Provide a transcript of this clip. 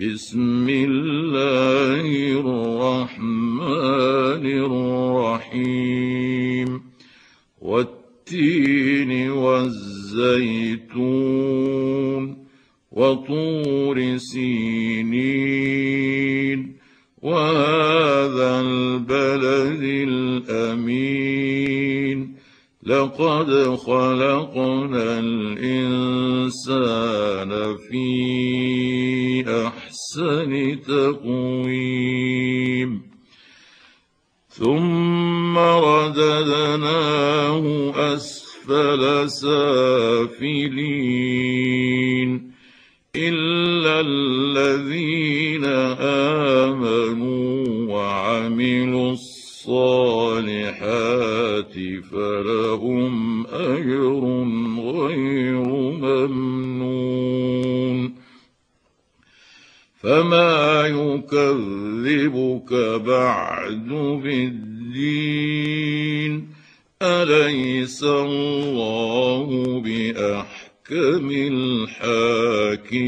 بسم الله الرحمن الرحيم. والتين والزيتون وطور سينين. وهذا البلد الأمين. لقد خلقنا الإنسان في احسن تقويم. ثم رددناه أسفل سافلين. إلا الذين آمنوا وعملوا الصالحات فلهم أجر فما يكذبك بعد بالدين اليس الله باحكم الحاكمين